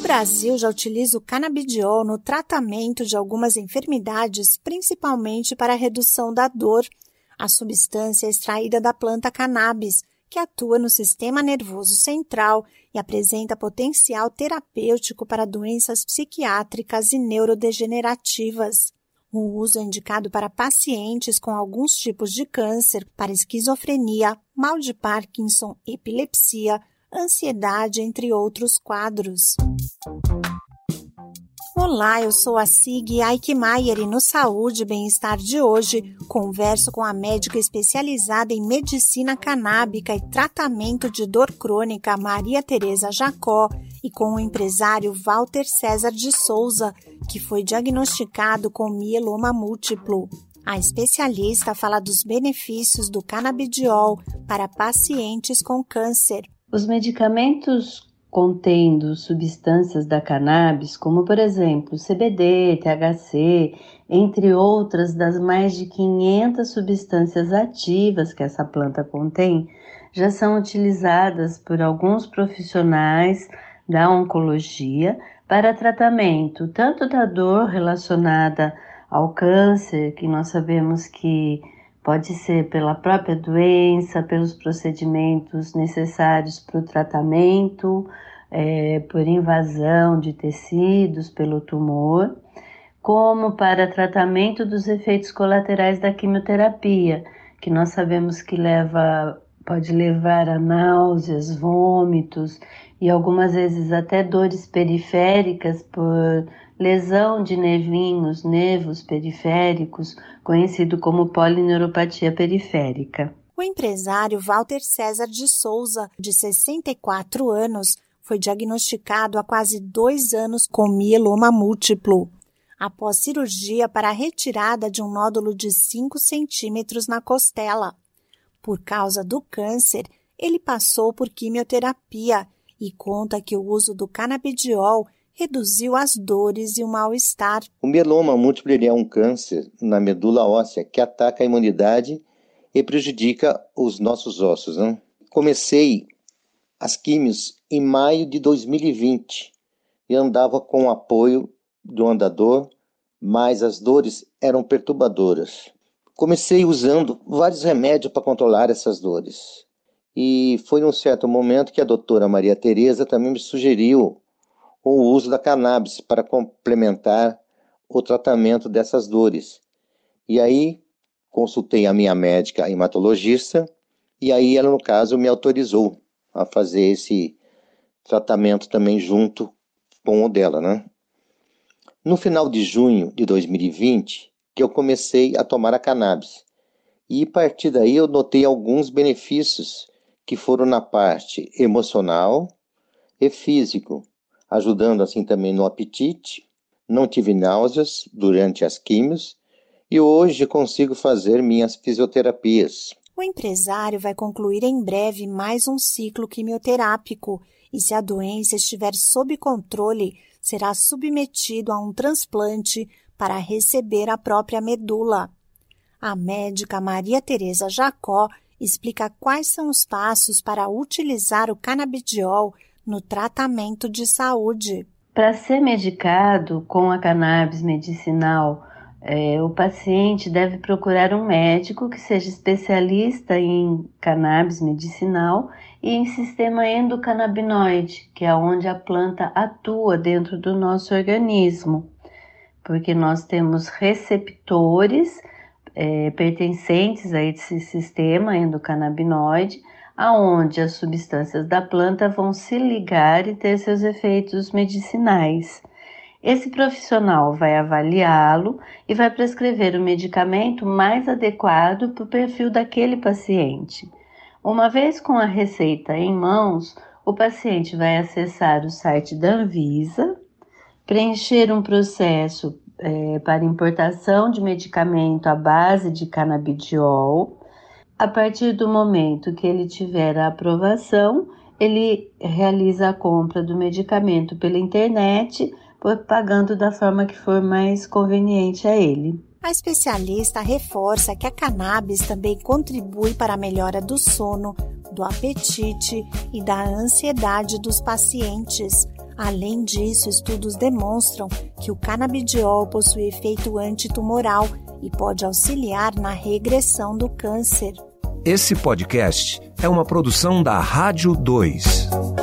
Brasil já utiliza o canabidiol no tratamento de algumas enfermidades, principalmente para a redução da dor. A substância é extraída da planta cannabis, que atua no sistema nervoso central e apresenta potencial terapêutico para doenças psiquiátricas e neurodegenerativas. O uso é indicado para pacientes com alguns tipos de câncer, para esquizofrenia, mal de Parkinson, epilepsia, ansiedade, entre outros quadros. Olá, eu sou a Sig Aikmaier e no Saúde e Bem-Estar de hoje converso com a médica especializada em medicina canábica e tratamento de dor crônica Maria Tereza Jacó e com o empresário Walter César de Souza, que foi diagnosticado com mieloma múltiplo. A especialista fala dos benefícios do canabidiol para pacientes com câncer. Os medicamentos contendo substâncias da cannabis, como por exemplo CBD, THC, entre outras das mais de 500 substâncias ativas que essa planta contém, já são utilizadas por alguns profissionais da oncologia para tratamento tanto da dor relacionada ao câncer, que nós sabemos que Pode ser pela própria doença, pelos procedimentos necessários para o tratamento, é, por invasão de tecidos, pelo tumor, como para tratamento dos efeitos colaterais da quimioterapia, que nós sabemos que leva, pode levar a náuseas, vômitos e algumas vezes até dores periféricas por lesão de nervinhos, nervos periféricos, conhecido como polineuropatia periférica. O empresário Walter César de Souza, de 64 anos, foi diagnosticado há quase dois anos com mieloma múltiplo, após cirurgia para a retirada de um nódulo de 5 centímetros na costela. Por causa do câncer, ele passou por quimioterapia e conta que o uso do canabidiol reduziu as dores e o mal-estar. O mieloma múltiplo é um câncer na medula óssea que ataca a imunidade e prejudica os nossos ossos. Né? Comecei as químios em maio de 2020 e andava com o apoio do andador, mas as dores eram perturbadoras. Comecei usando vários remédios para controlar essas dores. E foi num certo momento que a doutora Maria Tereza também me sugeriu o uso da cannabis para complementar o tratamento dessas dores. E aí consultei a minha médica hematologista e aí ela no caso me autorizou a fazer esse tratamento também junto com o dela, né? No final de junho de 2020, que eu comecei a tomar a cannabis. E a partir daí eu notei alguns benefícios que foram na parte emocional e físico, ajudando assim também no apetite. Não tive náuseas durante as químios e hoje consigo fazer minhas fisioterapias. O empresário vai concluir em breve mais um ciclo quimioterápico e, se a doença estiver sob controle, será submetido a um transplante para receber a própria medula. A médica Maria Tereza Jacó explica quais são os passos para utilizar o canabidiol no tratamento de saúde. Para ser medicado com a cannabis medicinal, é, o paciente deve procurar um médico que seja especialista em cannabis medicinal e em sistema endocannabinoide, que é onde a planta atua dentro do nosso organismo, porque nós temos receptores é, pertencentes a esse sistema endocannabinoide aonde as substâncias da planta vão se ligar e ter seus efeitos medicinais. Esse profissional vai avaliá-lo e vai prescrever o medicamento mais adequado para o perfil daquele paciente. Uma vez com a receita em mãos, o paciente vai acessar o site da Anvisa, preencher um processo é, para importação de medicamento à base de canabidiol a partir do momento que ele tiver a aprovação, ele realiza a compra do medicamento pela internet, pagando da forma que for mais conveniente a ele. A especialista reforça que a cannabis também contribui para a melhora do sono, do apetite e da ansiedade dos pacientes, Além disso, estudos demonstram que o canabidiol possui efeito antitumoral e pode auxiliar na regressão do câncer. Esse podcast é uma produção da Rádio 2.